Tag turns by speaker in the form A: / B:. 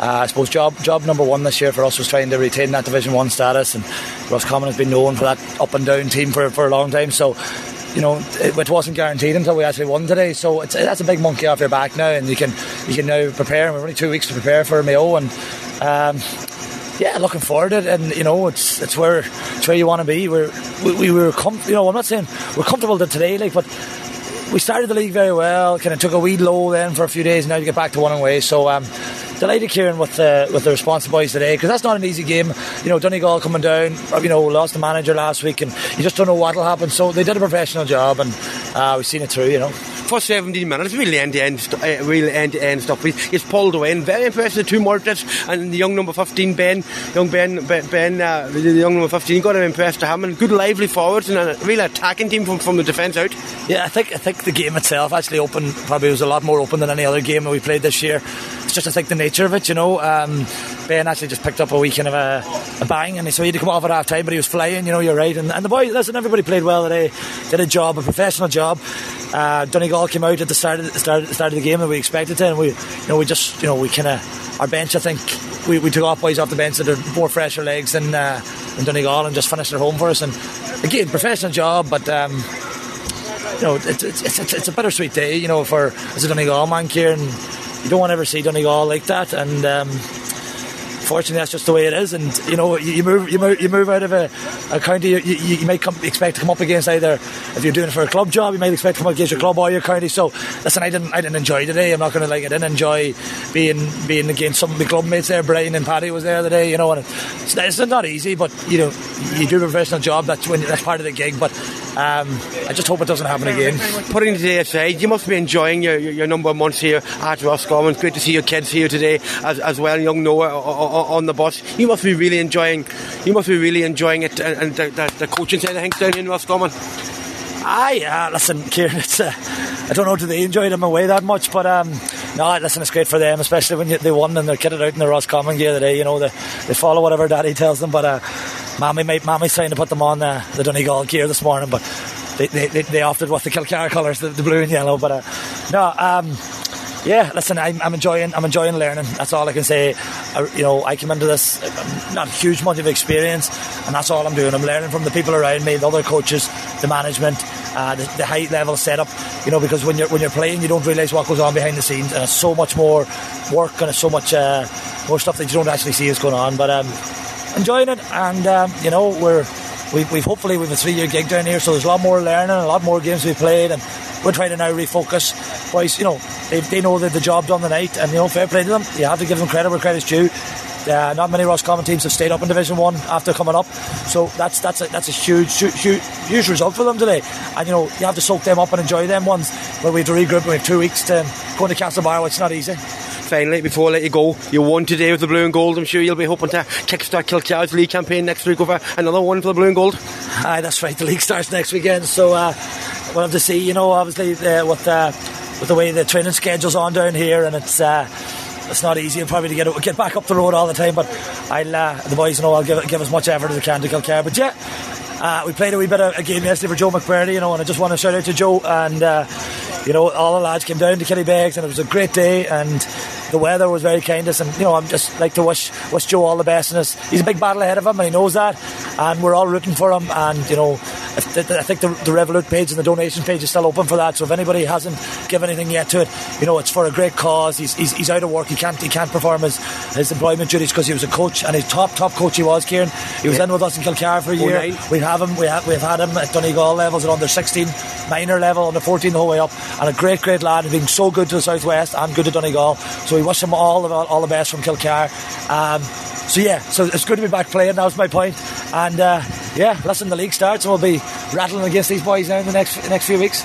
A: uh, I suppose job job number one this year for us was trying to retain that Division One status, and Roscommon has been known for that up and down team for, for a long time. So you know, it, it, wasn't guaranteed until we actually won today. So that's a big monkey off your back now, and you can you can now prepare. We're only two weeks to prepare for Mayo, and um, yeah, looking forward to it. And you know, it's it's where it's where you want to be. We're we, we were com- you know, I'm not saying we're comfortable today, like, but we started the league very well. Kind of took a wee low then for a few days. And now to get back to one away. So um, delighted, Ciaran, with the with the response of boys today because that's not an easy game. You know, Donegal coming down. You know, lost the manager last week, and you just don't know what'll happen. So they did a professional job, and uh, we've seen it through. You know
B: for 17 minutes, really end to end, uh, real end to end stuff. He's pulled away, and very impressive. The two Murtaghs and the young number 15 Ben, young Ben, Ben, ben uh, the young number 15 got him impressed to him, and good lively forwards and a real attacking team from, from the defence out.
A: Yeah, I think I think the game itself actually opened probably was a lot more open than any other game that we played this year. Just I think the nature of it, you know. Um, Ben actually just picked up a weekend of a, a bang, and he so he had to come off at half time, but he was flying. You know, you're right. And, and the boys, listen, everybody played well today, did a job, a professional job. Uh, Donegal came out at the start of the start, start of the game that we expected to, and we, you know, we just, you know, we kind of our bench. I think we, we took off boys off the bench that are more fresher legs than uh, Donegal, and just finished their home for us. And again, professional job, but. Um, you know, it's, it's, it's, it's a bittersweet day, you know, for as a Donegal man, Ciaran. You don't want to ever see Donegal like that, and um, unfortunately, that's just the way it is. And you know, you, move, you move, you move out of a, a county. You, you, might come, expect to come up against either if you're doing it for a club job, you might expect to come up against your club or your county. So, listen, I didn't, I didn't enjoy today. I'm not going to like, I didn't enjoy being being against some of my club mates there. Brian and Paddy was there the day, You know, and it's, it's not easy, but you know, you do a professional job. That's when that's part of the gig. But um, I just hope it doesn't happen again.
B: Putting today aside, you must be enjoying your, your, your number of months here at Roscommon. It's great to see your kids here today as, as well, young Noah on the bus. You must be really enjoying. You must be really enjoying it, and, and the, the, the, coaching side of things down in Roscommon.
A: Aye, uh, listen, Ciaran. It's uh, I don't know do they enjoy them away that much, but um, no, listen, it's great for them, especially when you, they won and they're kitted out in the Roscommon gear today. You know, they, they follow whatever Daddy tells them, but uh, Mammy, Mammy's trying to put them on uh, the Donegal gear this morning, but they, they, they, opted with the Kilcar colours, the, the, blue and yellow. But uh, no, um, yeah, listen, I'm, I'm, enjoying I'm enjoying learning. That's all I can say. I, you know, I came into this not a huge amount of experience, and that's all I'm doing. I'm learning from the people around me, the other coaches, the management, uh, the, the, high level setup. You know, because when you're when you're playing, you don't realise what goes on behind the scenes, and it's so much more work and it's so much uh, more stuff that you don't actually see is going on. But um, enjoying it, and um, you know, we're we, have hopefully we've a three year gig down here, so there's a lot more learning, a lot more games we played, and we're trying to now refocus. Boys, you know, they, they know that the job done the night, and you know, fair play to them. You have to give them credit where credit's due. Uh, not many Ross Roscommon teams have stayed up in Division One after coming up, so that's that's a, that's a huge, huge huge result for them today. And you know you have to soak them up and enjoy them ones. But we have to regroup. We have two weeks to go into Castlebar. It's not easy
B: finally, before I let you go, you won today with the blue and gold. I'm sure you'll be hoping to kickstart Kilcar's league campaign next week over another one for the blue and gold.
A: Aye, that's right. The league starts next weekend, so uh, we'll have to see. You know, obviously uh, with uh, with the way the training schedule's on down here, and it's. Uh, it's not easy probably to get get back up the road all the time, but I'll uh, the boys know I'll give give as much effort as I can to Kilcar. But yeah, uh, we played a wee bit of a game yesterday for Joe McBurney, you know, and I just want to shout out to Joe and uh, you know all the lads came down to Killybegs and it was a great day and the weather was very kind to us, and you know, I'm just like to wish wish Joe all the best. in And he's a big battle ahead of him, and he knows that. And we're all rooting for him. And you know, I think the, the Revolut page and the donation page is still open for that. So if anybody hasn't given anything yet to it, you know, it's for a great cause. He's, he's, he's out of work. He can't he can't perform his, his employment duties because he was a coach and his top top coach he was. Ciaran, he was yeah. in with us in Kilcar for a year. We have him. We have we've had him at Donegal levels at under 16, minor level, under 14 the whole way up, and a great great lad. And being so good to the southwest and good to Donegal. So we wish him all the all the best from Kilcar. Um, so yeah, so it's good to be back playing. That was my point. And uh, yeah, listen, the league starts and we'll be rattling against these boys now in the next next few weeks.